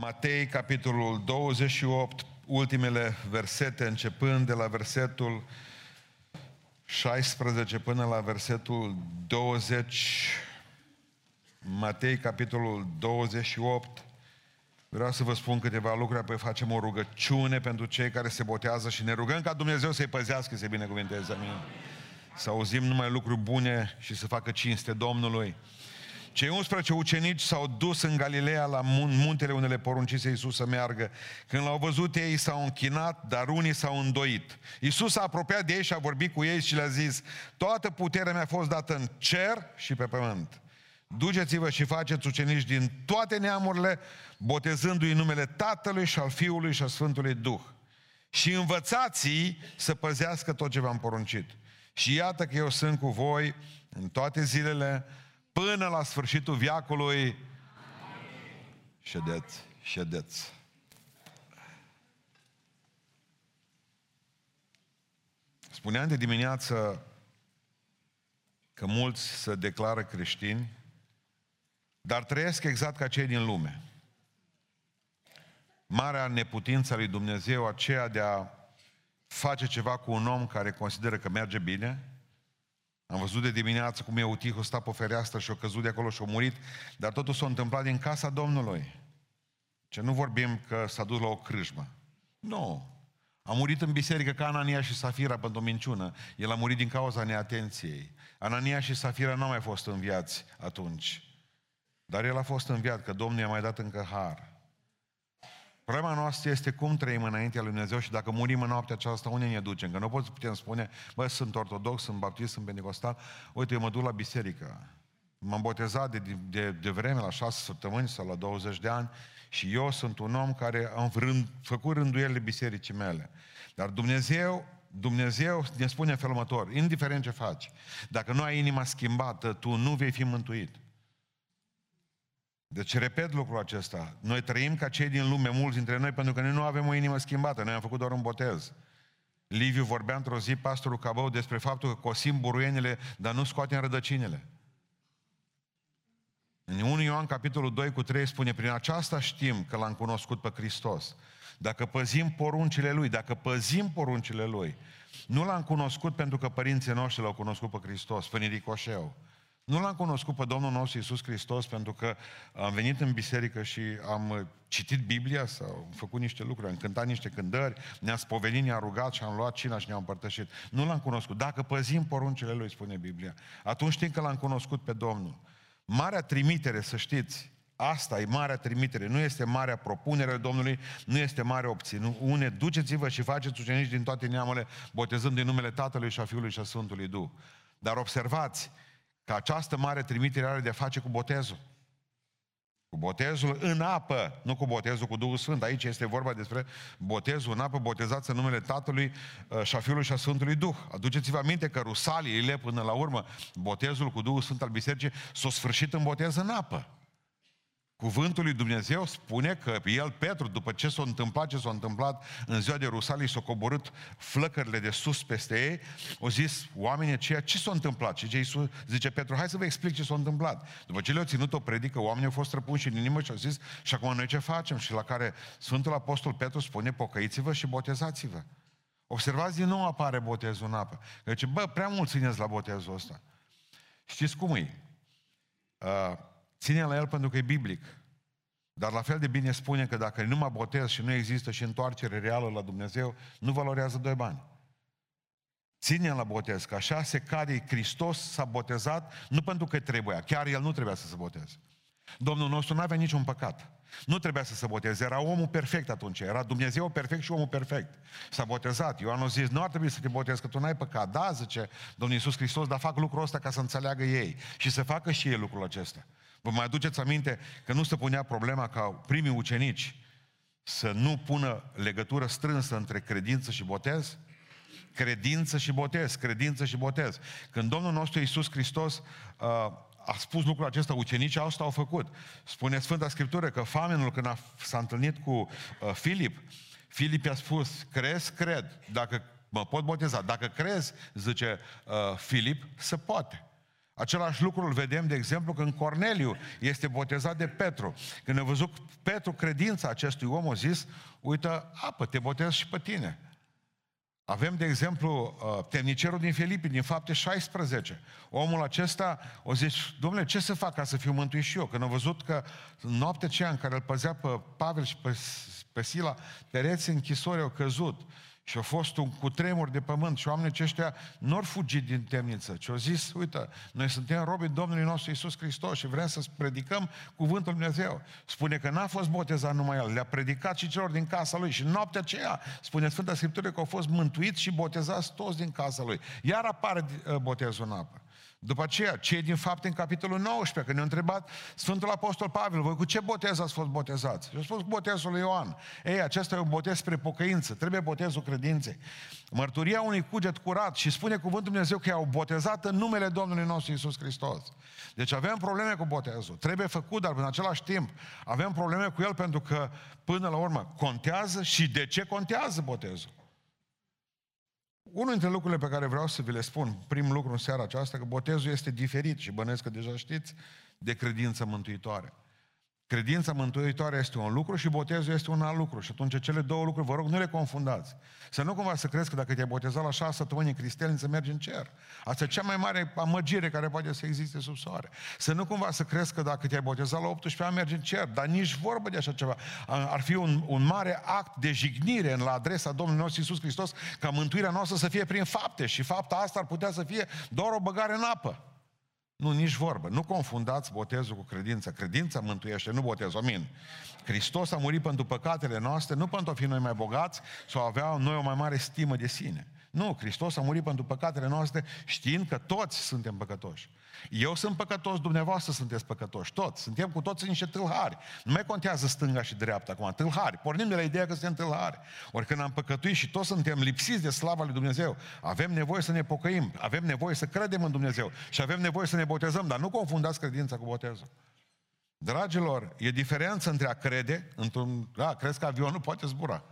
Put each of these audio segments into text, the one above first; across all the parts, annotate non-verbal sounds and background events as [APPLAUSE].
Matei, capitolul 28, ultimele versete, începând de la versetul 16 până la versetul 20. Matei, capitolul 28. Vreau să vă spun câteva lucruri, apoi facem o rugăciune pentru cei care se botează și ne rugăm ca Dumnezeu să-i păzească, să-i binecuvinteze. Amin. Să auzim numai lucruri bune și să facă cinste Domnului. Cei 11 ucenici s-au dus în Galileea la muntele unde le poruncise Iisus să meargă. Când l-au văzut ei s-au închinat, dar unii s-au îndoit. Iisus s-a apropiat de ei și a vorbit cu ei și le-a zis, toată puterea mea a fost dată în cer și pe pământ. Duceți-vă și faceți ucenici din toate neamurile, botezându-i numele Tatălui și al Fiului și al Sfântului Duh. Și învățați să păzească tot ce v-am poruncit. Și iată că eu sunt cu voi în toate zilele până la sfârșitul viacului. Ședeți, ședeți. Spuneam de dimineață că mulți se declară creștini, dar trăiesc exact ca cei din lume. Marea neputință a lui Dumnezeu, aceea de a face ceva cu un om care consideră că merge bine, am văzut de dimineață cum Eutihul sta pe fereastră și a căzut de acolo și a murit, dar totul s-a întâmplat din casa Domnului. Ce nu vorbim că s-a dus la o crâșmă. Nu. A murit în biserică ca Anania și Safira pentru o minciună. El a murit din cauza neatenției. Anania și Safira nu au mai fost înviați atunci. Dar el a fost înviat, că Domnul i-a mai dat încă har. Problema noastră este cum trăim înaintea lui Dumnezeu și dacă murim în noaptea aceasta, unde ne ducem? Că nu pot să putem spune, bă, sunt ortodox, sunt baptist, sunt pentecostal, uite, eu mă duc la biserică. M-am botezat de, de, de vreme, la șase săptămâni sau la 20 de ani, și eu sunt un om care am rând, făcut rânduielile bisericii mele. Dar Dumnezeu, Dumnezeu ne spune în felul următor, indiferent ce faci, dacă nu ai inima schimbată, tu nu vei fi mântuit. Deci repet lucrul acesta. Noi trăim ca cei din lume, mulți dintre noi, pentru că noi nu avem o inimă schimbată. Noi am făcut doar un botez. Liviu vorbea într-o zi, pastorul Cabău, despre faptul că cosim buruienile, dar nu scoatem rădăcinile. În 1 Ioan, capitolul 2 cu 3 spune, prin aceasta știm că l-am cunoscut pe Hristos. Dacă păzim poruncile Lui, dacă păzim poruncile Lui, nu l-am cunoscut pentru că părinții noștri l-au cunoscut pe Hristos, pe Niricoșeu. Nu l-am cunoscut pe Domnul nostru Iisus Hristos pentru că am venit în biserică și am citit Biblia sau am făcut niște lucruri, am cântat niște cântări, ne-a spovedit, ne-a rugat și am luat cina și ne-am împărtășit. Nu l-am cunoscut. Dacă păzim poruncile Lui, spune Biblia, atunci știm că l-am cunoscut pe Domnul. Marea trimitere, să știți, Asta e marea trimitere, nu este marea propunere Domnului, nu este mare opțiune. Duceți-vă și faceți ucenici din toate neamurile, botezând din numele Tatălui și a Fiului și a Sfântului Duh. Dar observați, că această mare trimitere are de-a face cu botezul. Cu botezul în apă, nu cu botezul cu Duhul Sfânt. Aici este vorba despre botezul în apă, botezați în numele Tatălui uh, și a Fiului și a Sfântului Duh. Aduceți-vă aminte că rusaliile, până la urmă, botezul cu Duhul Sfânt al Bisericii s-a sfârșit în botez în apă. Cuvântul lui Dumnezeu spune că el, Petru, după ce s-a întâmplat ce s-a întâmplat în ziua de Rusalii, s-au coborât flăcările de sus peste ei, au zis oamenii aceia, ce s-a întâmplat? Și Iisus zice Petru, hai să vă explic ce s-a întâmplat. După ce le-au ținut o predică, oamenii au fost răpunși în inimă și au zis, și acum noi ce facem? Și la care Sfântul Apostol Petru spune, pocăiți-vă și botezați-vă. Observați, din nou apare botezul în apă. Deci, bă, prea mult țineți la botezul ăsta. Știți cum e? Uh, Ține la el pentru că e biblic. Dar la fel de bine spune că dacă nu mă botez și nu există și întoarcere reală la Dumnezeu, nu valorează doi bani. Ține la botez, că așa se cade Hristos s-a botezat, nu pentru că trebuia, chiar El nu trebuia să se boteze. Domnul nostru nu avea niciun păcat. Nu trebuia să se boteze, era omul perfect atunci, era Dumnezeu perfect și omul perfect. S-a botezat. Ioan a zis, nu ar trebui să te botezi, că tu n-ai păcat. Da, zice Domnul Iisus Hristos, dar fac lucrul ăsta ca să înțeleagă ei și să facă și ei lucrul acesta. Vă mai aduceți aminte că nu se punea problema ca primii ucenici să nu pună legătură strânsă între credință și botez? Credință și botez, credință și botez. Când Domnul nostru Iisus Hristos uh, a spus lucrul acesta, ucenicii asta au făcut. Spune Sfânta Scriptură că famenul când a, s-a întâlnit cu uh, Filip, Filip i-a spus, crezi? Cred. Dacă mă pot boteza. Dacă crezi, zice uh, Filip, se poate. Același lucru îl vedem, de exemplu, când Corneliu este botezat de Petru. Când a văzut Petru credința acestui om, a zis, uită, apă, te botez și pe tine. Avem, de exemplu, uh, temnicerul din Filipi, din fapte 16. Omul acesta o zis, domnule, ce să fac ca să fiu mântuit și eu? Când a văzut că în noaptea aceea în care îl păzea pe Pavel și pe, pe Sila, pereții închisori au căzut. Și a fost un cutremur de pământ și oamenii aceștia nu au fugit din temniță, ci au zis, uite, noi suntem robii Domnului nostru Isus Hristos și vrem să predicăm cuvântul Lui Dumnezeu. Spune că n-a fost botezat numai el, le-a predicat și celor din casa lui. Și noaptea aceea, spune Sfânta Scriptură că au fost mântuiți și botezați toți din casa lui. Iar apare uh, botezul în apă. După aceea, cei din fapte în capitolul 19, când ne-a întrebat Sfântul Apostol Pavel, voi cu ce botez ați fost botezați? Și a spus botezul lui Ioan. Ei, acesta e un botez spre pocăință, trebuie botezul credinței. Mărturia unui cuget curat și spune cuvântul Dumnezeu că i-au botezat în numele Domnului nostru Isus Hristos. Deci avem probleme cu botezul. Trebuie făcut, dar în același timp avem probleme cu el pentru că, până la urmă, contează și de ce contează botezul. Unul dintre lucrurile pe care vreau să vi le spun, primul lucru în seara aceasta, că botezul este diferit și bănesc că deja știți, de credință mântuitoare. Credința mântuitoare este un lucru și botezul este un alt lucru. Și atunci cele două lucruri, vă rog, nu le confundați. Să nu cumva să crezi că dacă te-ai botezat la șase săptămâni în cristelniță, mergi în cer. Asta e cea mai mare amăgire care poate să existe sub soare. Să nu cumva să crezi că dacă te-ai botezat la 18 ani, mergi în cer. Dar nici vorbă de așa ceva. Ar fi un, un mare act de jignire în la adresa Domnului nostru Iisus Hristos ca mântuirea noastră să fie prin fapte. Și fapta asta ar putea să fie doar o băgare în apă. Nu, nici vorbă. Nu confundați botezul cu credința. Credința mântuiește, nu botezul. Amin. Hristos a murit pentru păcatele noastre, nu pentru a fi noi mai bogați sau avea noi o mai mare stimă de sine. Nu, Hristos a murit pentru păcatele noastre știind că toți suntem păcătoși. Eu sunt păcătos, dumneavoastră sunteți păcătoși, toți. Suntem cu toți niște tâlhari. Nu mai contează stânga și dreapta acum, tâlhari. Pornim de la ideea că suntem tâlhari. Ori când am păcătuit și toți suntem lipsiți de slava lui Dumnezeu, avem nevoie să ne pocăim, avem nevoie să credem în Dumnezeu și avem nevoie să ne botezăm, dar nu confundați credința cu botezul. Dragilor, e diferență între a crede, într-un, da, crezi că avionul poate zbura.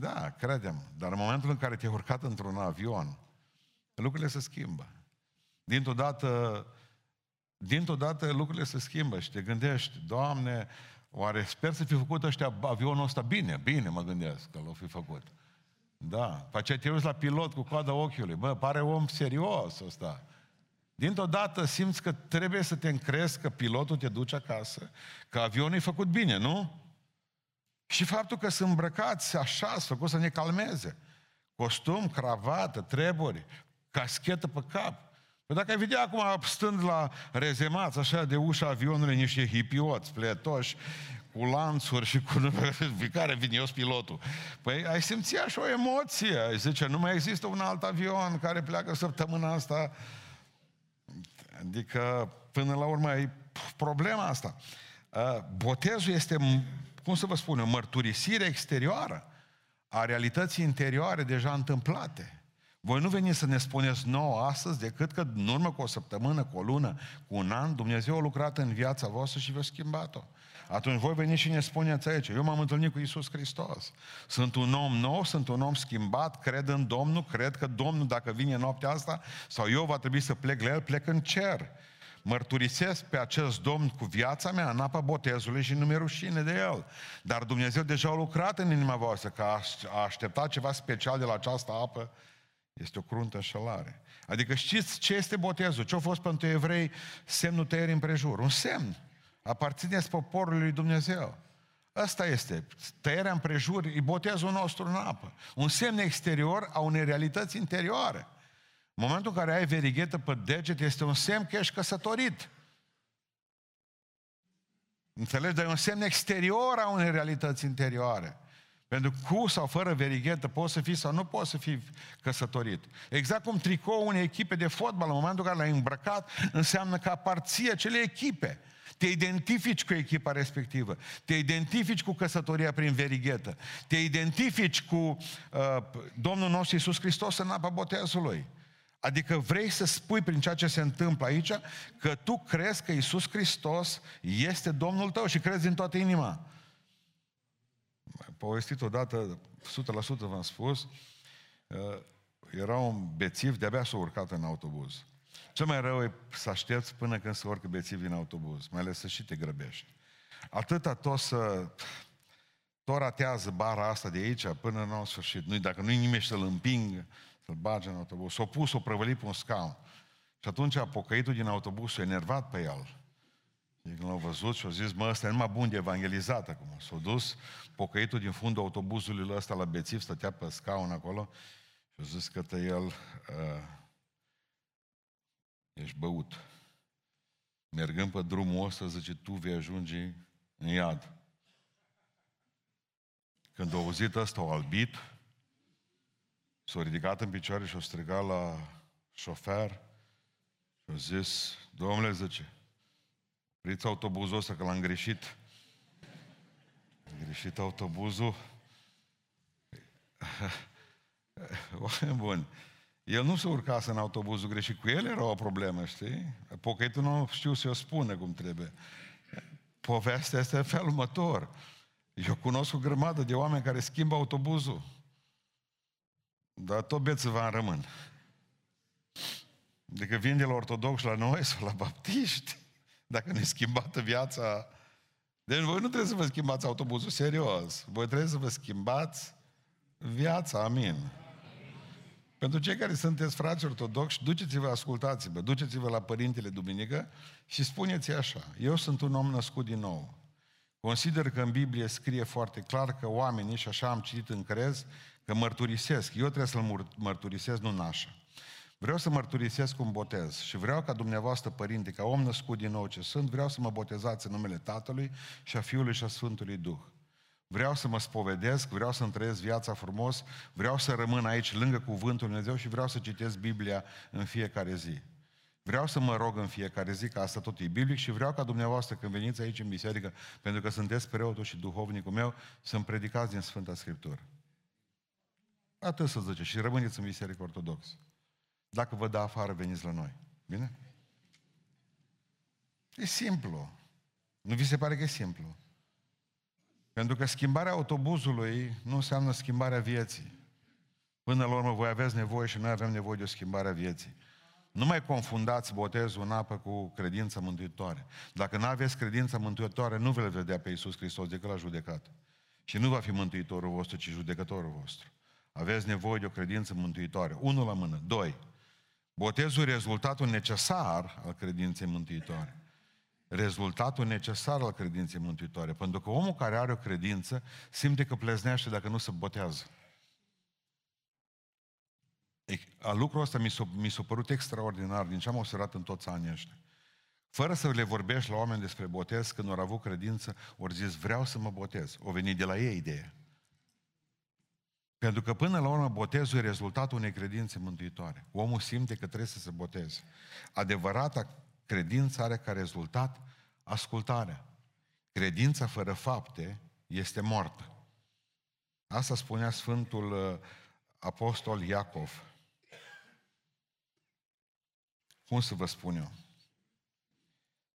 Da, credem, dar în momentul în care te-ai urcat într-un avion, lucrurile se schimbă. Dintr-o dată, dintr-o dată lucrurile se schimbă și te gândești, Doamne, oare sper să fi făcut ăștia avionul ăsta bine? Bine, mă gândesc că l-au fi făcut. Da. Pe aceea te uiți la pilot cu coada ochiului. Bă, pare om serios ăsta. Dintr-o dată simți că trebuie să te încrezi că pilotul te duce acasă, că avionul e făcut bine, nu? Și faptul că sunt îmbrăcați așa, sunt făcut să ne calmeze. Costum, cravată, treburi, caschetă pe cap. Păi dacă ai vedea acum stând la rezemaț așa de ușa avionului niște hipioți, pletoși, cu lanțuri și cu nume, [LAUGHS] care vine eu pilotul. Păi ai simți așa o emoție. Ai zice, nu mai există un alt avion care pleacă săptămâna asta. Adică, până la urmă, e problema asta. Botezul este, cum să vă spun, o mărturisire exterioară a realității interioare deja întâmplate. Voi nu veniți să ne spuneți nouă astăzi decât că în urmă cu o săptămână, cu o lună, cu un an, Dumnezeu a lucrat în viața voastră și v-a schimbat-o. Atunci voi veniți și ne spuneți aici, eu m-am întâlnit cu Isus Hristos. Sunt un om nou, sunt un om schimbat, cred în Domnul, cred că Domnul, dacă vine noaptea asta, sau eu va trebui să plec la El, plec în cer. Mărturisesc pe acest Domn cu viața mea în apa botezului și nu mi rușine de El. Dar Dumnezeu deja a lucrat în inima voastră, că a așteptat ceva special de la această apă este o cruntă înșelare. Adică știți ce este botezul? Ce a fost pentru evrei semnul tăierii împrejur? Un semn. Aparțineți poporului lui Dumnezeu. Asta este. Tăierea împrejur e botezul nostru în apă. Un semn exterior a unei realități interioare. În momentul în care ai verighetă pe deget, este un semn că ești căsătorit. Înțelegi? Dar e un semn exterior a unei realități interioare. Pentru cu sau fără verighetă poți să fii sau nu poți să fii căsătorit. Exact cum tricou unei echipe de fotbal, în momentul în care l-ai îmbrăcat, înseamnă că aparții acele echipe. Te identifici cu echipa respectivă. Te identifici cu căsătoria prin verighetă. Te identifici cu uh, Domnul nostru Iisus Hristos în apa botezului. Adică vrei să spui prin ceea ce se întâmplă aici că tu crezi că Iisus Hristos este Domnul tău și crezi din toată inima povestit odată, 100% v-am spus, uh, era un bețiv, de-abia s-a urcat în autobuz. Cel mai rău e să aștepți până când se urcă bețivi în autobuz, mai ales să și te grăbești. Atâta tot să... Tot ratează bara asta de aici până în sfârșit. Nu, dacă nu-i nimeni să-l împingă, să-l bage în autobuz. S-a pus, o prăvălit pe un scaun. Și atunci pocăitul din autobuz s-a enervat pe el. Și când l-au văzut și au zis, mă, ăsta e numai bun de evangelizat acum. S-a dus pocăitul din fundul autobuzului ăsta la bețiv, stătea pe scaun acolo și a zis că el, uh, ești băut. Mergând pe drumul ăsta, zice, tu vei ajunge în iad. Când a auzit ăsta, o albit, s-a ridicat în picioare și a strigat la șofer și a zis, domnule, zice, Priți autobuzul ăsta că l-am greșit. Am greșit autobuzul. Bun. El nu se urcase în autobuzul greșit, cu el era o problemă, știi? Pocăitul nu știu să o spună cum trebuie. Povestea este în felul următor. Eu cunosc o grămadă de oameni care schimbă autobuzul. Dar tot beță va rămân. Adică vin de la ortodox la noi sau la baptiști. Dacă ne schimbată viața... Deci voi nu trebuie să vă schimbați autobuzul, serios. Voi trebuie să vă schimbați viața, amin. Pentru cei care sunteți frați ortodoxi, duceți-vă, ascultați-vă, duceți-vă la Părintele Duminică și spuneți așa, eu sunt un om născut din nou. Consider că în Biblie scrie foarte clar că oamenii, și așa am citit în crez, că mărturisesc. Eu trebuie să-l mărturisesc, nu nașa. Vreau să mărturisesc un botez și vreau ca dumneavoastră, părinte, ca om născut din nou ce sunt, vreau să mă botezați în numele Tatălui și a Fiului și a Sfântului Duh. Vreau să mă spovedesc, vreau să-mi trăiesc viața frumos, vreau să rămân aici lângă Cuvântul Lui Dumnezeu și vreau să citesc Biblia în fiecare zi. Vreau să mă rog în fiecare zi, că asta tot e biblic și vreau ca dumneavoastră când veniți aici în biserică, pentru că sunteți preotul și duhovnicul meu, să-mi predicați din Sfânta Scriptură. Atât să zice și rămâneți în biserică ortodoxă. Dacă vă dă afară, veniți la noi. Bine? E simplu. Nu vi se pare că e simplu? Pentru că schimbarea autobuzului nu înseamnă schimbarea vieții. Până la urmă voi aveți nevoie și noi avem nevoie de o schimbare a vieții. Nu mai confundați botezul în apă cu credința mântuitoare. Dacă nu aveți credința mântuitoare, nu veți vedea pe Iisus Hristos decât la judecat. Și nu va fi mântuitorul vostru, ci judecătorul vostru. Aveți nevoie de o credință mântuitoare. Unul la mână. Doi. Botezul e rezultatul necesar al credinței mântuitoare. Rezultatul necesar al credinței mântuitoare. Pentru că omul care are o credință simte că pleznește dacă nu se botează. A lucrul ăsta mi s-a, mi s-a părut extraordinar din ce am observat în toți anii ăștia. Fără să le vorbești la oameni despre botez, când au avut credință, ori zis, vreau să mă botez. O venit de la ei ideea. Pentru că până la urmă botezul e rezultatul unei credințe mântuitoare. Omul simte că trebuie să se boteze. Adevărata credință are ca rezultat ascultarea. Credința fără fapte este moartă. Asta spunea Sfântul uh, Apostol Iacov. Cum să vă spun eu?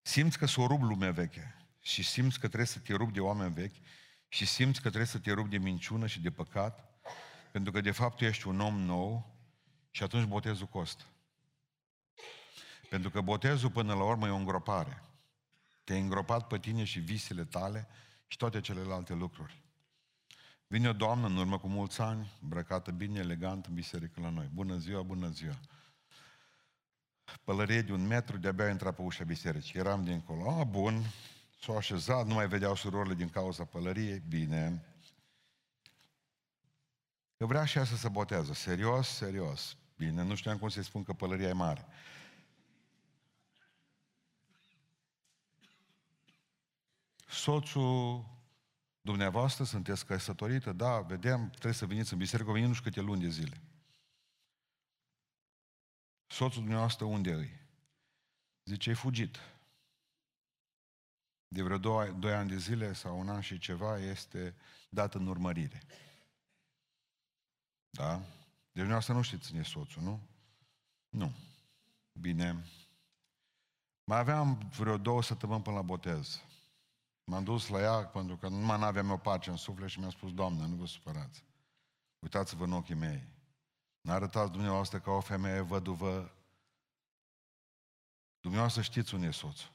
Simți că s-o rup lumea veche și simți că trebuie să te rup de oameni vechi și simți că trebuie să te rup de minciună și de păcat pentru că de fapt tu ești un om nou și atunci botezul costă. Pentru că botezul până la urmă e o îngropare. Te-ai îngropat pe tine și visele tale și toate celelalte lucruri. Vine o doamnă în urmă cu mulți ani, îmbrăcată bine, elegant în biserică la noi. Bună ziua, bună ziua. Pălărie de un metru, de-abia intra pe ușa bisericii. Eram dincolo. A, bun. S-au așezat, nu mai vedeau surorile din cauza pălăriei. Bine. Că vrea și ea să se botează. Serios, serios. Bine, nu știam cum să-i spun că pălăria e mare. Soțul dumneavoastră, sunteți căsătorită? Da, vedem, trebuie să veniți în biserică, venim nu știu câte luni de zile. Soțul dumneavoastră unde e? Zice, e fugit. De vreo doi, doi ani de zile sau un an și ceva este dat în urmărire. Da? Deci dumneavoastră nu știți cine e soțul, nu? Nu. Bine. Mai aveam vreo două săptămâni până la botez. M-am dus la ea pentru că nu mai aveam o pace în suflet și mi-a spus, Doamne, nu vă supărați. Uitați-vă în ochii mei. N-arătați dumneavoastră ca o femeie văduvă Dumneavoastră știți unde e soțul.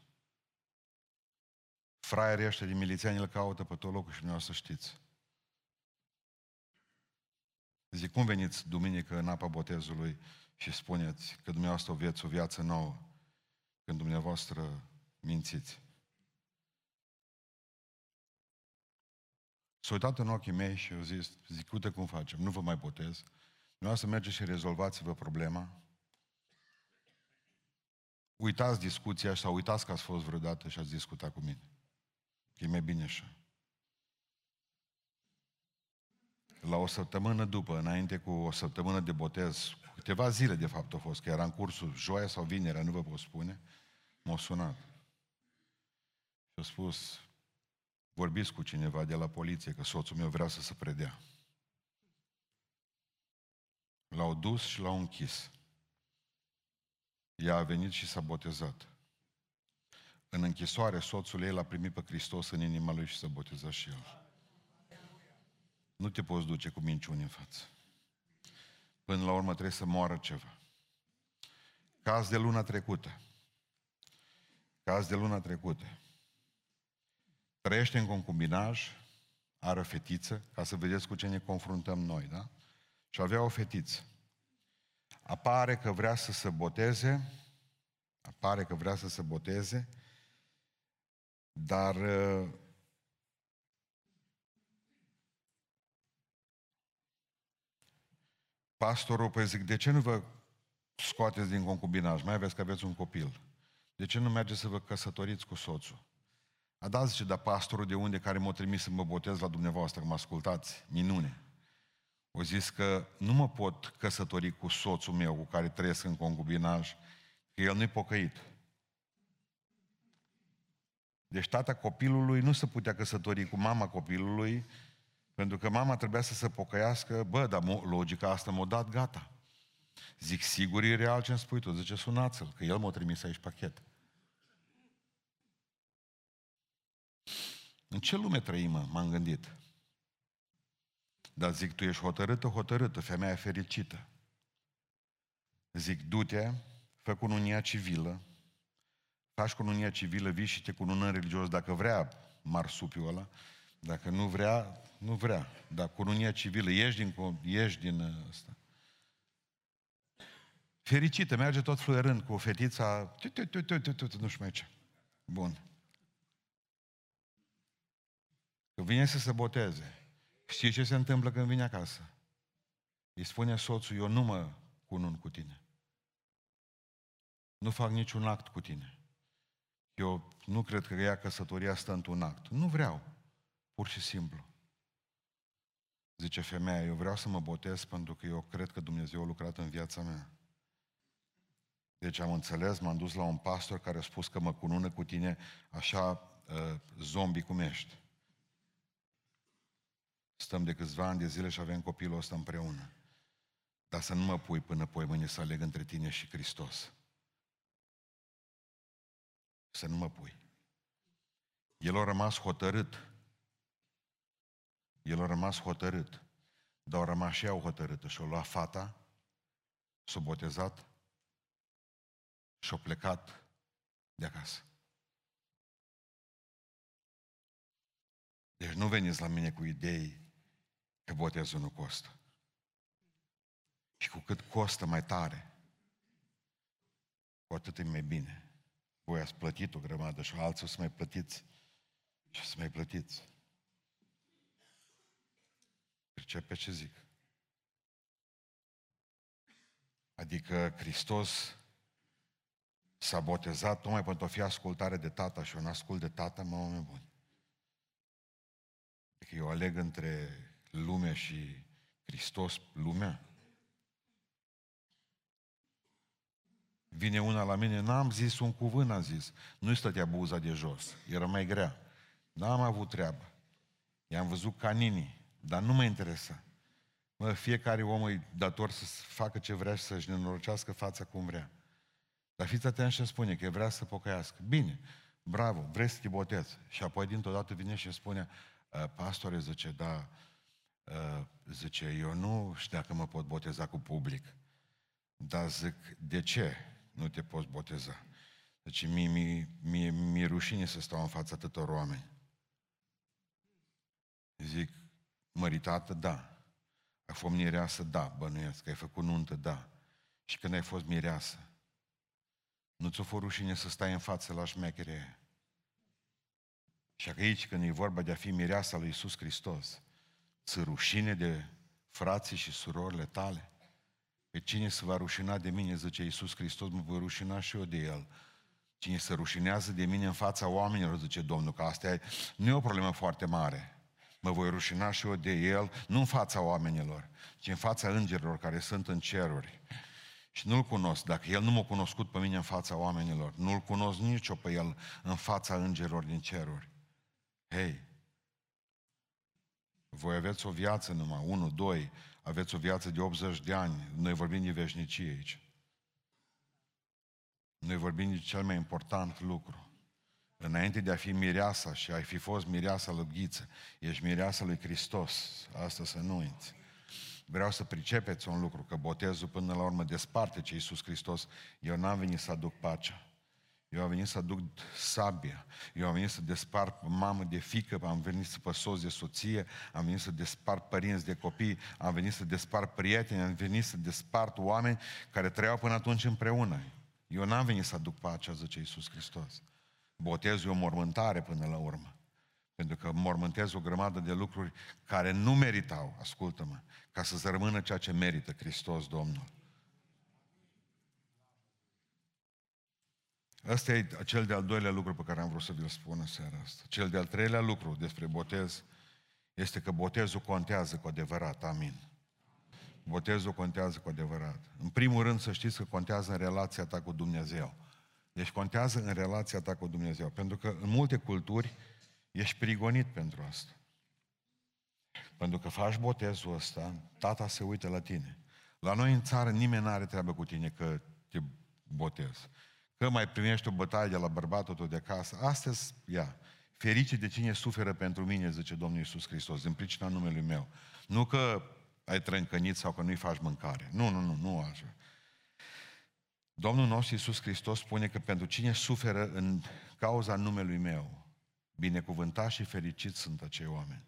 Fraierii ăștia din milițiani îl caută pe tot locul și dumneavoastră știți. Zic, cum veniți duminică în apa botezului și spuneți că dumneavoastră o vieți o viață nouă când dumneavoastră mințiți? S-a uitat în ochii mei și au zis, zic, uite cum facem, nu vă mai botez. Dumneavoastră mergeți și rezolvați-vă problema. Uitați discuția sau uitați că ați fost vreodată și ați discutat cu mine. E mai bine așa. La o săptămână după, înainte cu o săptămână de botez, câteva zile de fapt au fost, că era în cursul joia sau vinerea, nu vă pot spune, m-au sunat. Și au spus, vorbiți cu cineva de la poliție, că soțul meu vrea să se predea. L-au dus și l-au închis. Ea a venit și s-a botezat. În închisoare, soțul ei l-a primit pe Hristos în inima lui și s-a botezat și el. Nu te poți duce cu minciuni în față. Până la urmă trebuie să moară ceva. Caz de luna trecută. Caz de luna trecută. Trăiește în concubinaj, are o fetiță, ca să vedeți cu ce ne confruntăm noi, da? Și avea o fetiță. Apare că vrea să se boteze, apare că vrea să se boteze, dar pastorul, păi zic, de ce nu vă scoateți din concubinaj? Mai aveți că aveți un copil. De ce nu mergeți să vă căsătoriți cu soțul? A dat, zice, dar pastorul de unde care m-a trimis să mă botez la dumneavoastră, că mă ascultați, minune. O zis că nu mă pot căsători cu soțul meu cu care trăiesc în concubinaj, că el nu-i pocăit. Deci tata copilului nu se putea căsători cu mama copilului, pentru că mama trebuia să se pocăiască, bă, dar logica asta m-a dat gata. Zic, sigur e real ce îmi spui tu, zice, sunați-l, că el m-a trimis aici pachet. În ce lume trăim, mă? M-am gândit. Dar zic, tu ești hotărâtă, hotărâtă, femeia fericită. Zic, du-te, fă cununia civilă, faci cununia civilă, vii și te cunună religios dacă vrea marsupiul ăla, dacă nu vrea, nu vrea. Dar cununia civilă, ieși din, ieși din ăsta. Fericită, merge tot fluierând cu fetița, nu știu mai ce. Bun. Că vine să se boteze. Știi ce se întâmplă când vine acasă? Îi spune soțul, eu nu mă cunun cu tine. Nu fac niciun act cu tine. Eu nu cred că ea căsătoria stă într-un act. Nu vreau. Pur și simplu. Zice femeia, eu vreau să mă botez pentru că eu cred că Dumnezeu a lucrat în viața mea. Deci am înțeles, m-am dus la un pastor care a spus că mă cunună cu tine așa uh, zombie cum ești. Stăm de câțiva ani de zile și avem copilul ăsta împreună. Dar să nu mă pui până poi mâine să aleg între tine și Hristos. Să nu mă pui. El a rămas hotărât. El a rămas hotărât. Dar au rămas și ea hotărâtă și-a luat fata, s-a botezat și-a plecat de acasă. Deci nu veniți la mine cu idei că botezul nu costă. Și cu cât costă mai tare, cu atât e mai bine. Voi ați plătit o grămadă și alții o să mai plătiți și să mai plătiți. Percepe ce zic? Adică Hristos s-a botezat tocmai pentru a fi ascultare de tata și un ascult de tata, mă, oameni buni. Adică eu aleg între lumea și Hristos lumea? Vine una la mine, n-am zis un cuvânt, am zis. Nu-i stătea buza de jos, era mai grea. N-am avut treabă. I-am văzut caninii, dar nu mă interesa. Mă, fiecare om e dator să facă ce vrea și să-și nenorocească fața cum vrea. Dar fiți atenți ce spune, că vrea să pocăiască. Bine, bravo, vreți să te botezi. Și apoi dintr-o dată vine și spune, ă, pastore, zice, da, uh, zice, eu nu știu dacă mă pot boteza cu public. Dar zic, de ce nu te poți boteza? Deci mi-e mi, mi, mi rușine să stau în fața atâtor oameni. Zic, măritată, da. Ai fost mireasă, da, bănuiesc. Ai făcut nuntă, da. Și când ai fost mireasă, nu ți-o fost rușine să stai în față la șmechere Și că aici, când e vorba de a fi mireasa lui Iisus Hristos, ți rușine de frații și surorile tale? Pe cine se va rușina de mine, zice Iisus Hristos, mă voi rușina și eu de El. Cine se rușinează de mine în fața oamenilor, zice Domnul, că asta e, nu e o problemă foarte mare. Mă voi rușina și eu de El, nu în fața oamenilor, ci în fața îngerilor care sunt în ceruri. Și nu-L cunosc. Dacă El nu m-a cunoscut pe mine în fața oamenilor, nu-L cunosc nici pe El în fața îngerilor din ceruri. Hei, voi aveți o viață numai, unu, doi, aveți o viață de 80 de ani. Noi vorbim de veșnicie aici. Noi vorbim de cel mai important lucru. Înainte de a fi mireasa și ai fi fost mireasa lui Ghiță, ești mireasa lui Hristos. Asta să nu uiți. Vreau să pricepeți un lucru, că botezul până la urmă desparte ce Iisus Hristos. Eu n-am venit să aduc pacea. Eu am venit să aduc sabia, eu am venit să despart mamă de fică, am venit să păsos de soție, am venit să despart părinți de copii, am venit să despart prieteni, am venit să despart oameni care trăiau până atunci împreună. Eu n-am venit să aduc pacea, zice Iisus Hristos. Botezul e o mormântare până la urmă. Pentru că mormântez o grămadă de lucruri care nu meritau, ascultă-mă, ca să se rămână ceea ce merită Hristos Domnul. Ăsta e cel de-al doilea lucru pe care am vrut să vi-l spun în seara asta. Cel de-al treilea lucru despre botez este că botezul contează cu adevărat. Amin. Botezul contează cu adevărat. În primul rând să știți că contează în relația ta cu Dumnezeu. Deci contează în relația ta cu Dumnezeu. Pentru că în multe culturi ești prigonit pentru asta. Pentru că faci botezul ăsta, tata se uită la tine. La noi în țară nimeni nu are treabă cu tine că te botezi că mai primești o bătaie de la bărbatul tău de acasă. Astăzi, ia, ferice de cine suferă pentru mine, zice Domnul Iisus Hristos, din pricina numelui meu. Nu că ai trâncănit sau că nu-i faci mâncare. Nu, nu, nu, nu așa. Domnul nostru Iisus Hristos spune că pentru cine suferă în cauza numelui meu, binecuvântați și fericiți sunt acei oameni.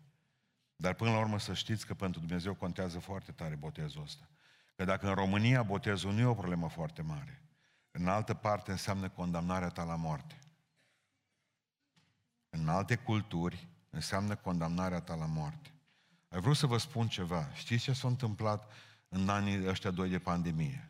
Dar până la urmă să știți că pentru Dumnezeu contează foarte tare botezul ăsta. Că dacă în România botezul nu e o problemă foarte mare, în altă parte înseamnă condamnarea ta la moarte. În alte culturi înseamnă condamnarea ta la moarte. Ai vrut să vă spun ceva. Știți ce s-a întâmplat în anii ăștia doi de pandemie?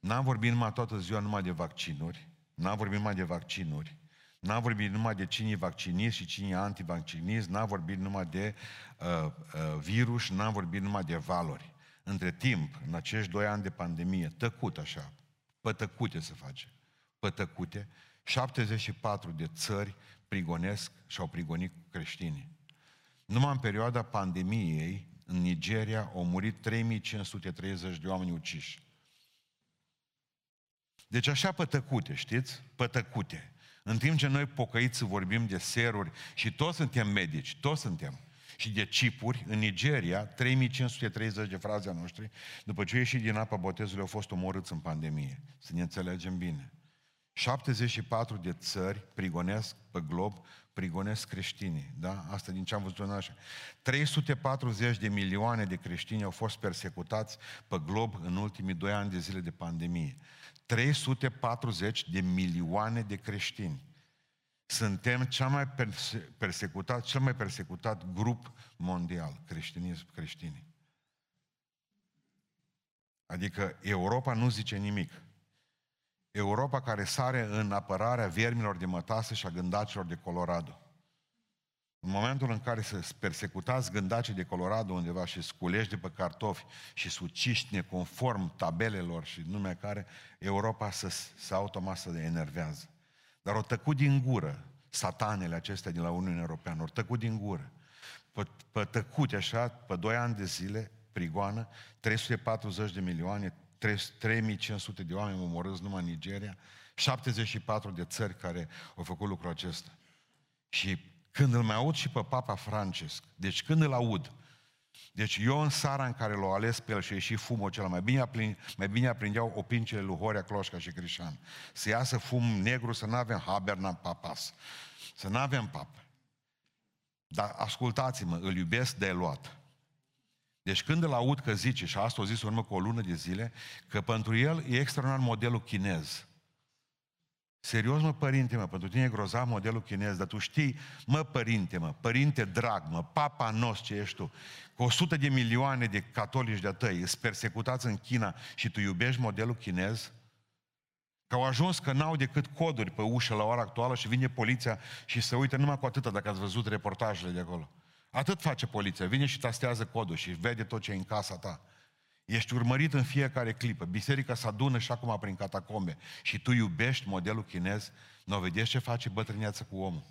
N-am vorbit numai toată ziua numai de vaccinuri, n-am vorbit numai de vaccinuri, n-am vorbit numai de cine e vaccinist și cine e antivaccinist, n-am vorbit numai de uh, uh, virus, n-am vorbit numai de valori. Între timp, în acești doi ani de pandemie, tăcut așa, pătăcute se face, pătăcute, 74 de țări prigonesc și au prigonit creștinii. Numai în perioada pandemiei, în Nigeria, au murit 3530 de oameni uciși. Deci așa pătăcute, știți? Pătăcute. În timp ce noi pocăiți vorbim de seruri și toți suntem medici, toți suntem și de cipuri, în Nigeria, 3530 de fraze noștri, după ce ieși din apa botezului, au fost omorâți în pandemie. Să ne înțelegem bine. 74 de țări prigonesc pe glob, prigonesc creștinii. Da? Asta din ce am văzut în așa. 340 de milioane de creștini au fost persecutați pe glob în ultimii doi ani de zile de pandemie. 340 de milioane de creștini. Suntem cea mai perse- persecutat, cel mai persecutat grup mondial, creștinism, creștinii. Adică Europa nu zice nimic. Europa care sare în apărarea viermilor de mătase și a gândacilor de Colorado. În momentul în care să persecutați gândacii de Colorado undeva și sculești de pe cartofi și suciști neconform tabelelor și nume care, Europa să, să automat să enervează. Dar o tăcut din gură satanele acestea din la Uniunea Europeană, o tăcut din gură. Pe, pe tăcute așa, pe doi ani de zile, prigoană, 340 de milioane, 3500 de oameni omorâți numai în Nigeria, 74 de țări care au făcut lucrul acesta. Și când îl mai aud și pe Papa Francesc, deci când îl aud, Deci eu în sara în care l-au ales pe el și ieși fumul acela, mai bine, aprind, mai bine aprindeau opincele lui Horea, Cloșca și Crișan. Să iasă fum negru, să nu avem haber, n papas. Să nu avem pap. Dar ascultați-mă, îl iubesc de luat. Deci când îl aud că zice, și asta o zis urmă cu o lună de zile, că pentru el e extraordinar modelul chinez. Serios, mă, părinte, mă, pentru tine e grozav modelul chinez, dar tu știi, mă, părinte, mă, părinte drag, mă, papa nos ce ești tu, cu 100 de milioane de catolici de-a tăi, îți persecutați în China și tu iubești modelul chinez? Că au ajuns că n-au decât coduri pe ușă la ora actuală și vine poliția și se uită numai cu atâta dacă ați văzut reportajele de acolo. Atât face poliția, vine și tastează codul și vede tot ce e în casa ta. Ești urmărit în fiecare clipă. Biserica se adună și acum prin catacombe. Și tu iubești modelul chinez, nu vedeți ce face bătrâneață cu omul.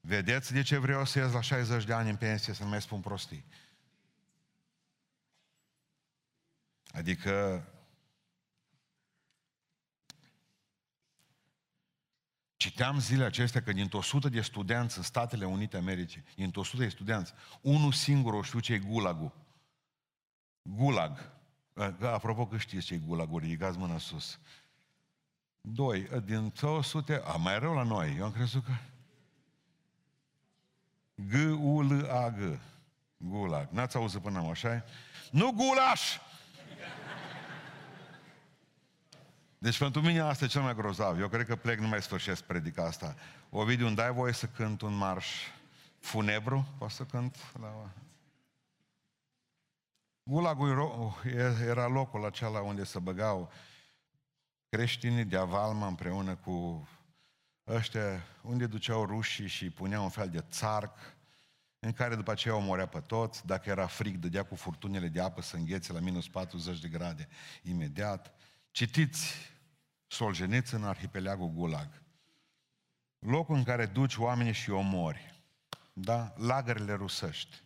Vedeți de ce vreau să ies la 60 de ani în pensie să nu mai spun prostii. Adică Citeam zilele acestea că din 100 de studenți în Statele Unite Americii, din 100 de studenți, unul singur o știu ce e gulagul. Gulag. Apropo că știți ce e gulagul, ridicați mâna sus. Doi, din 200, a, mai rău la noi, eu am crezut că... G-U-L-A-G. Gulag. N-ați auzit până am așa Nu gulaș! Deci pentru mine asta e cel mai grozav. Eu cred că plec, nu mai sfârșesc predica asta. Ovidiu, îmi dai voie să cânt un marș funebru? Poți să cânt la... Gulagul era locul acela unde se băgau creștinii de avalma împreună cu ăștia, unde duceau rușii și puneau un fel de țarc, în care după aceea omorea pe toți, dacă era frig, dădea cu furtunile de apă să înghețe la minus 40 de grade imediat. Citiți Solzhenitsyn în arhipelagul Gulag. Locul în care duci oamenii și omori. Da? Lagările rusești.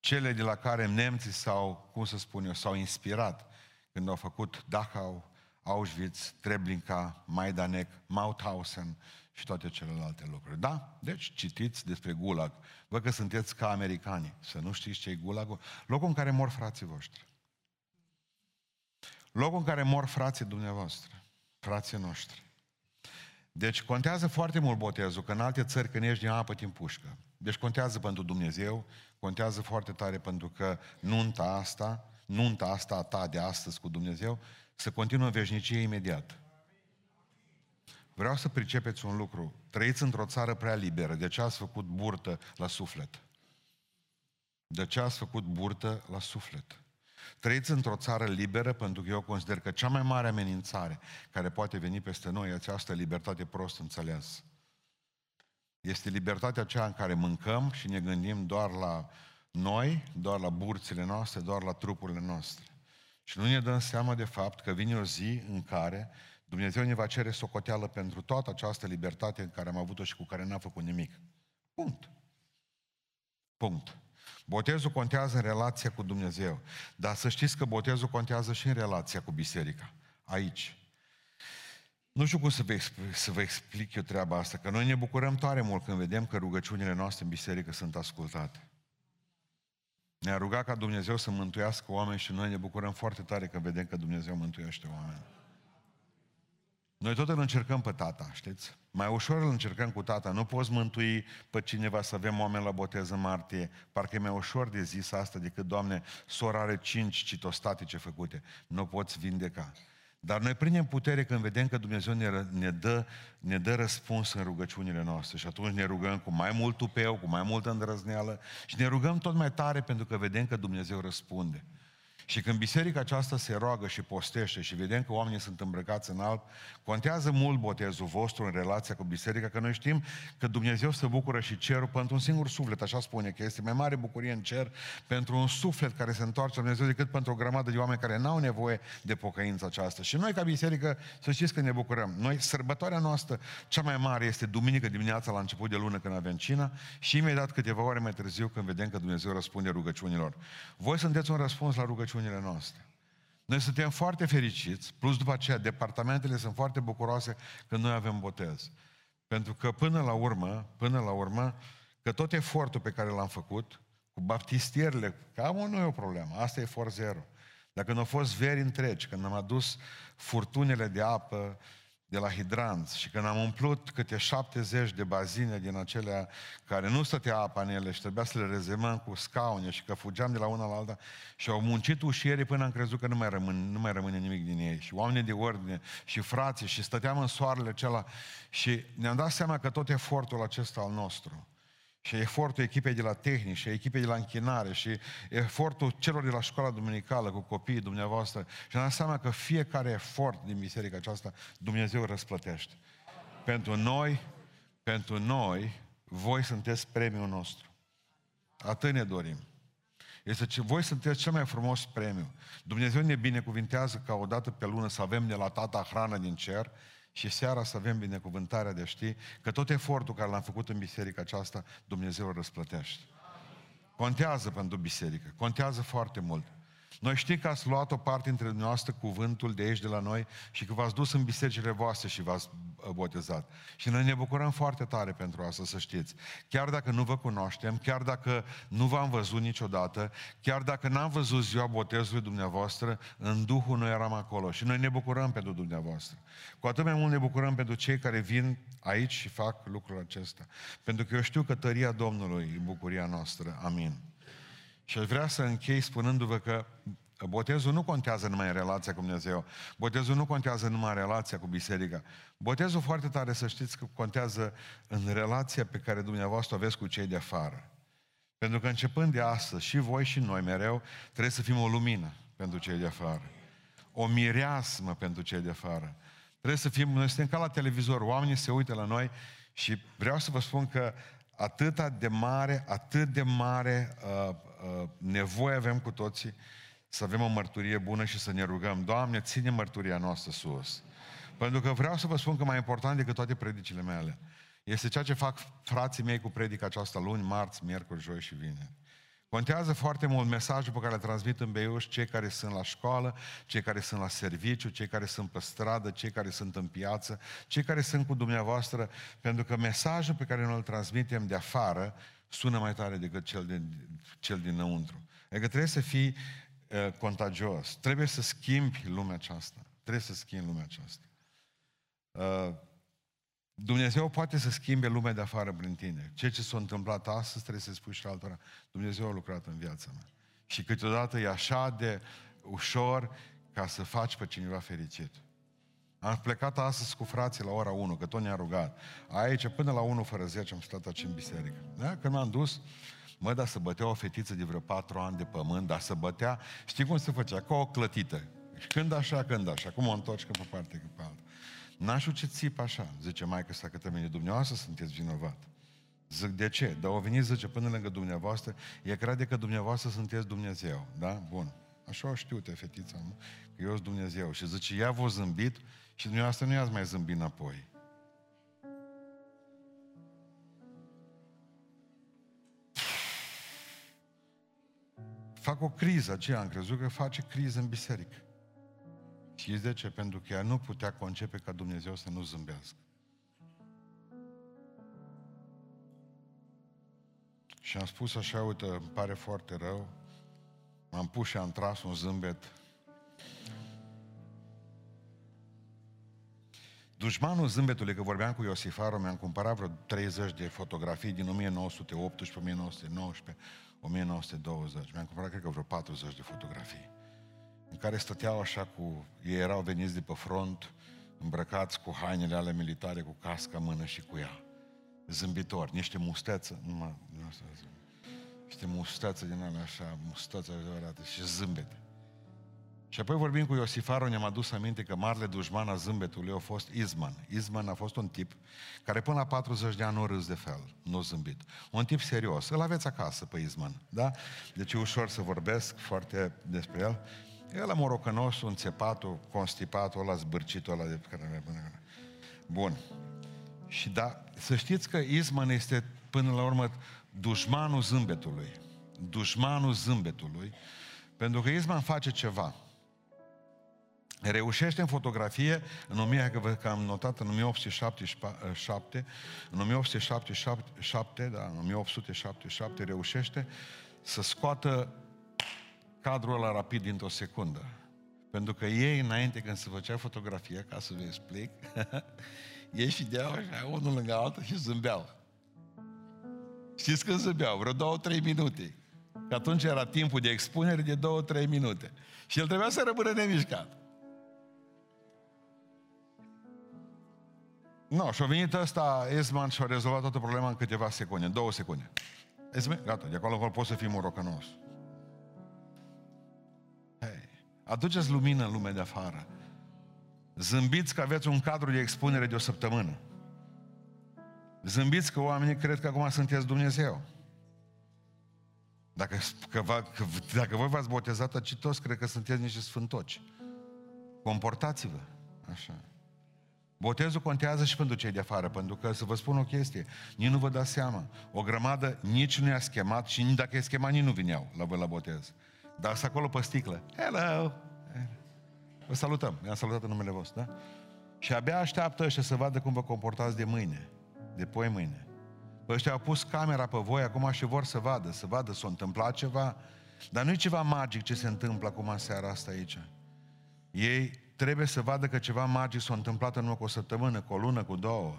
Cele de la care nemții s-au, cum să spun eu, s-au inspirat când au făcut Dachau, Auschwitz, Treblinka, Majdanek, Mauthausen și toate celelalte lucruri. Da? Deci citiți despre Gulag. Vă că sunteți ca americani, să nu știți ce e Gulagul. Locul în care mor frații voștri. Locul în care mor frații dumneavoastră frații noștri. Deci contează foarte mult botezul, că în alte țări când ești din apă din pușcă. Deci contează pentru Dumnezeu, contează foarte tare pentru că nunta asta, nunta asta a ta de astăzi cu Dumnezeu, să continuă în veșnicie imediat. Vreau să pricepeți un lucru. Trăiți într-o țară prea liberă. De ce ați făcut burtă la suflet? De ce ați făcut burtă la suflet? Trăiți într-o țară liberă pentru că eu consider că cea mai mare amenințare care poate veni peste noi e această libertate prost înțeles. Este libertatea aceea în care mâncăm și ne gândim doar la noi, doar la burțile noastre, doar la trupurile noastre. Și nu ne dăm seama de fapt că vine o zi în care Dumnezeu ne va cere socoteală pentru toată această libertate în care am avut-o și cu care n-am făcut nimic. Punct. Punct. Botezul contează în relația cu Dumnezeu. Dar să știți că botezul contează și în relația cu biserica. Aici. Nu știu cum să vă, explic, să vă explic eu treaba asta, că noi ne bucurăm tare mult când vedem că rugăciunile noastre în biserică sunt ascultate. Ne-a rugat ca Dumnezeu să mântuiască oameni și noi ne bucurăm foarte tare când vedem că Dumnezeu mântuiește oameni. Noi tot îl încercăm pe tata, știți? Mai ușor îl încercăm cu tata. Nu poți mântui pe cineva să avem oameni la botez în martie. Parcă e mai ușor de zis asta decât, Doamne, sora are cinci citostatice făcute. Nu poți vindeca. Dar noi prindem putere când vedem că Dumnezeu ne, ne, dă, ne dă răspuns în rugăciunile noastre și atunci ne rugăm cu mai mult tupeu, cu mai multă îndrăzneală și ne rugăm tot mai tare pentru că vedem că Dumnezeu răspunde. Și când biserica aceasta se roagă și postește și vedem că oamenii sunt îmbrăcați în alb, contează mult botezul vostru în relația cu biserica, că noi știm că Dumnezeu se bucură și cerul pentru un singur suflet, așa spune, că este mai mare bucurie în cer pentru un suflet care se întoarce la Dumnezeu decât pentru o grămadă de oameni care n-au nevoie de pocăință aceasta. Și noi ca biserică, să știți că ne bucurăm. Noi, sărbătoarea noastră cea mai mare este duminică dimineața la început de lună când avem cina și imediat câteva ore mai târziu când vedem că Dumnezeu răspunde rugăciunilor. Voi sunteți un răspuns la rugăciuni rugăciunile noastre. Noi suntem foarte fericiți, plus după aceea, departamentele sunt foarte bucuroase că noi avem botez. Pentru că până la urmă, până la urmă, că tot efortul pe care l-am făcut, cu baptistierile, că am nu e o problemă, asta e for zero. Dacă nu au fost veri întregi, când am adus furtunile de apă de la hidranți și când am umplut câte 70 de bazine din acelea care nu stătea apa în ele și trebuia să le rezemăm cu scaune și că fugeam de la una la alta și au muncit ușierii până am crezut că nu mai, rămân, nu mai rămâne nimic din ei. Și oamenii de ordine și frații și stăteam în soarele acela și ne-am dat seama că tot efortul acesta al nostru și efortul echipei de la tehnic, și echipei de la închinare, și efortul celor de la școala duminicală cu copiii dumneavoastră. Și am seama că fiecare efort din biserica aceasta Dumnezeu răsplătește. Pentru noi, pentru noi, voi sunteți premiul nostru. Atât ne dorim. Este ce voi sunteți cel mai frumos premiu. Dumnezeu ne binecuvintează ca o dată pe lună să avem de la tata hrană din cer și seara să avem binecuvântarea de a ști că tot efortul care l-am făcut în biserica aceasta, Dumnezeu îl răsplătește. Contează pentru biserică, contează foarte mult. Noi știm că ați luat o parte dintre dumneavoastră cuvântul de aici, de la noi, și că v-ați dus în bisericile voastre și v-ați uh, botezat. Și noi ne bucurăm foarte tare pentru asta, să știți. Chiar dacă nu vă cunoaștem, chiar dacă nu v-am văzut niciodată, chiar dacă n-am văzut ziua botezului dumneavoastră, în Duhul noi eram acolo. Și noi ne bucurăm pentru dumneavoastră. Cu atât mai mult ne bucurăm pentru cei care vin aici și fac lucrul acesta. Pentru că eu știu că tăria Domnului e bucuria noastră. Amin. Și aș vrea să închei spunându-vă că botezul nu contează numai în relația cu Dumnezeu. Botezul nu contează numai în relația cu biserica. Botezul foarte tare să știți că contează în relația pe care dumneavoastră o aveți cu cei de afară. Pentru că începând de astăzi, și voi și noi mereu, trebuie să fim o lumină pentru cei de afară. O mireasmă pentru cei de afară. Trebuie să fim, noi suntem ca la televizor, oamenii se uită la noi și vreau să vă spun că atât de mare, atât de mare uh, uh, nevoie avem cu toții să avem o mărturie bună și să ne rugăm. Doamne, ține mărturia noastră sus. Pentru că vreau să vă spun că mai important decât toate predicile mele este ceea ce fac frații mei cu predica aceasta luni, marți, miercuri, joi și vineri. Contează foarte mult mesajul pe care îl transmit în Beiuș cei care sunt la școală, cei care sunt la serviciu, cei care sunt pe stradă, cei care sunt în piață, cei care sunt cu dumneavoastră, pentru că mesajul pe care noi îl transmitem de afară sună mai tare decât cel, de, cel dinăuntru. Adică trebuie să fii uh, contagios, trebuie să schimbi lumea aceasta, trebuie să schimbi lumea aceasta. Uh, Dumnezeu poate să schimbe lumea de afară prin tine. Ceea ce s-a întâmplat astăzi trebuie să spui și altora. Dumnezeu a lucrat în viața mea. Și câteodată e așa de ușor ca să faci pe cineva fericit. Am plecat astăzi cu frații la ora 1, că tot ne-a rugat. Aici, până la 1 fără 10, am stat aici în biserică. Da? Când m-am dus, mă, dar să bătea o fetiță de vreo 4 ani de pământ, dar să bătea, știi cum se făcea? Ca o clătită. Când așa, când așa. Cum o întorci că pe parte, că pe alta. N-aș știu ce țip așa, zice Maica sa către mine, dumneavoastră sunteți vinovat. Zic, de ce? Dar o venit, zice, până lângă dumneavoastră, e crede că dumneavoastră sunteți Dumnezeu, da? Bun. Așa o știu te, fetița, nu? Că eu sunt Dumnezeu. Și zice, ea v-a zâmbit și dumneavoastră nu i-ați mai zâmbit înapoi. Fac o criză aceea, am crezut că face criză în biserică. Știți de ce? Pentru că ea nu putea concepe ca Dumnezeu să nu zâmbească. Și am spus așa, uite, îmi pare foarte rău, m-am pus și am tras un zâmbet. Dușmanul zâmbetului, că vorbeam cu Iosifaru, mi-am cumpărat vreo 30 de fotografii din 1918, 1919, 1920. Mi-am cumpărat, cred că, vreo 40 de fotografii în care stăteau așa cu... Ei erau veniți de pe front, îmbrăcați cu hainele ale militare, cu casca în mână și cu ea. Zâmbitori, niște musteță, numai, nu asta niște musteță din alea așa, musteță adevărată și zâmbete. Și apoi vorbim cu Iosifaru, ne-am adus aminte că marele dușman a zâmbetului a fost Izman. Izman a fost un tip care până la 40 de ani nu râs de fel, nu zâmbit. Un tip serios. Îl aveți acasă pe Izman, da? Deci e ușor să vorbesc foarte despre el. El la morocănosul, înțepatul, constipatul, ăla zbârcitul ăla de care Bun. Și da, să știți că Isman este până la urmă dușmanul zâmbetului. Dușmanul zâmbetului. Pentru că Isman face ceva. Reușește în fotografie, în 1000, că am notat în 1877, în 1877, da, în 1877 reușește să scoată cadrul ăla rapid dintr-o secundă. Pentru că ei, înainte când se făcea fotografia, ca să vă explic, [LAUGHS] ei ședeau așa, unul lângă altul și zâmbeau. Știți când zâmbeau? Vreo două, trei minute. Că atunci era timpul de expunere de două, trei minute. Și el trebuia să rămână nemișcat. Nu, no, și-a venit ăsta, Esman, și-a rezolvat toată problema în câteva secunde, în două secunde. Esman, gata, de acolo poți să fii morocănos. Hei, aduceți lumină în lumea de afară. Zâmbiți că aveți un cadru de expunere de o săptămână. Zâmbiți că oamenii cred că acum sunteți Dumnezeu. Dacă, că va, că, dacă voi v-ați botezat aici toți, cred că sunteți niște sfântoci. Comportați-vă așa. Botezul contează și pentru cei de afară, pentru că, să vă spun o chestie, nici nu vă dați seama. O grămadă nici nu i-a schemat și nici dacă e schemat, nici nu vineau la voi la botez. Dar să acolo pe sticlă. Hello! Vă salutăm. Mi-am salutat în numele vostru, da? Și abia așteaptă ăștia să vadă cum vă comportați de mâine, de poi mâine. Păi ăștia au pus camera pe voi acum și vor să vadă, să vadă, s-a întâmplat ceva. Dar nu e ceva magic ce se întâmplă acum în seara asta aici. Ei trebuie să vadă că ceva magic s-a întâmplat în urmă cu o săptămână, cu o lună, cu două.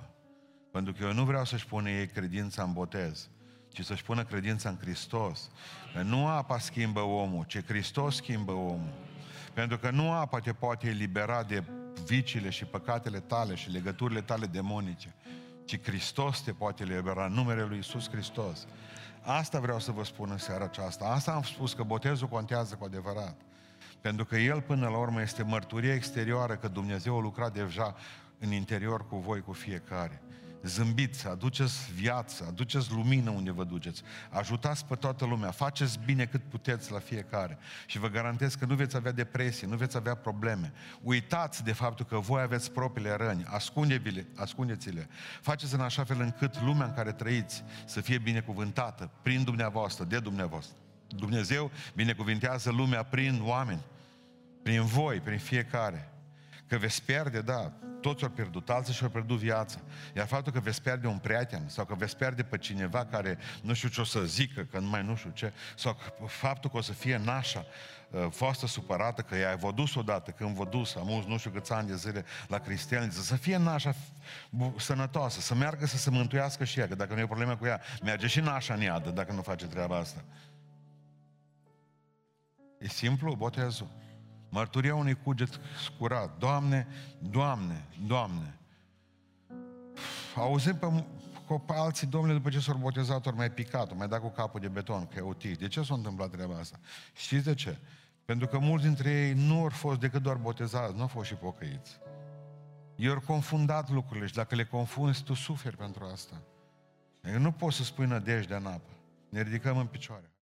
Pentru că eu nu vreau să-și pune ei credința în botez, ci să-și pună credința în Hristos. Că nu apa schimbă omul, ci Hristos schimbă omul. Pentru că nu apa te poate elibera de viciile și păcatele tale și legăturile tale demonice, ci Hristos te poate elibera în numele Lui Isus Hristos. Asta vreau să vă spun în seara aceasta. Asta am spus că botezul contează cu adevărat. Pentru că El până la urmă este mărturie exterioară că Dumnezeu a lucrat deja în interior cu voi, cu fiecare. Zâmbiți, aduceți viață, aduceți lumină unde vă duceți, ajutați pe toată lumea, faceți bine cât puteți la fiecare și vă garantez că nu veți avea depresie, nu veți avea probleme. Uitați de faptul că voi aveți propriile răni, ascunde-le, ascundeți-le. Faceți în așa fel încât lumea în care trăiți să fie binecuvântată prin dumneavoastră, de dumneavoastră. Dumnezeu binecuvintează lumea prin oameni, prin voi, prin fiecare. Că veți pierde, da, toți au pierdut, alții și-au pierdut viața. Iar faptul că veți pierde un prieten sau că veți pierde pe cineva care nu știu ce o să zică, că nu mai nu știu ce, sau faptul că o să fie nașa uh, foastă supărată că ea v-a dus odată, când v-a dus, am nu știu câți ani de zile la cristianiță, să fie nașa sănătoasă, să meargă să se mântuiască și ea, că dacă nu e o problemă cu ea, merge și nașa în iadă dacă nu face treaba asta. E simplu botezul. Mărturia unui cuget scurat. Doamne, Doamne, Doamne. Auzim pe, pe alții, domnule, după ce s-au botezat, ori mai picat, ori mai dat cu capul de beton, că e util. De ce s-a întâmplat treaba asta? Știți de ce? Pentru că mulți dintre ei nu au fost decât doar botezați, nu au fost și pocăiți. Ei au confundat lucrurile și dacă le confunzi, tu suferi pentru asta. Eu nu poți să spui nădejdea în apă. Ne ridicăm în picioare.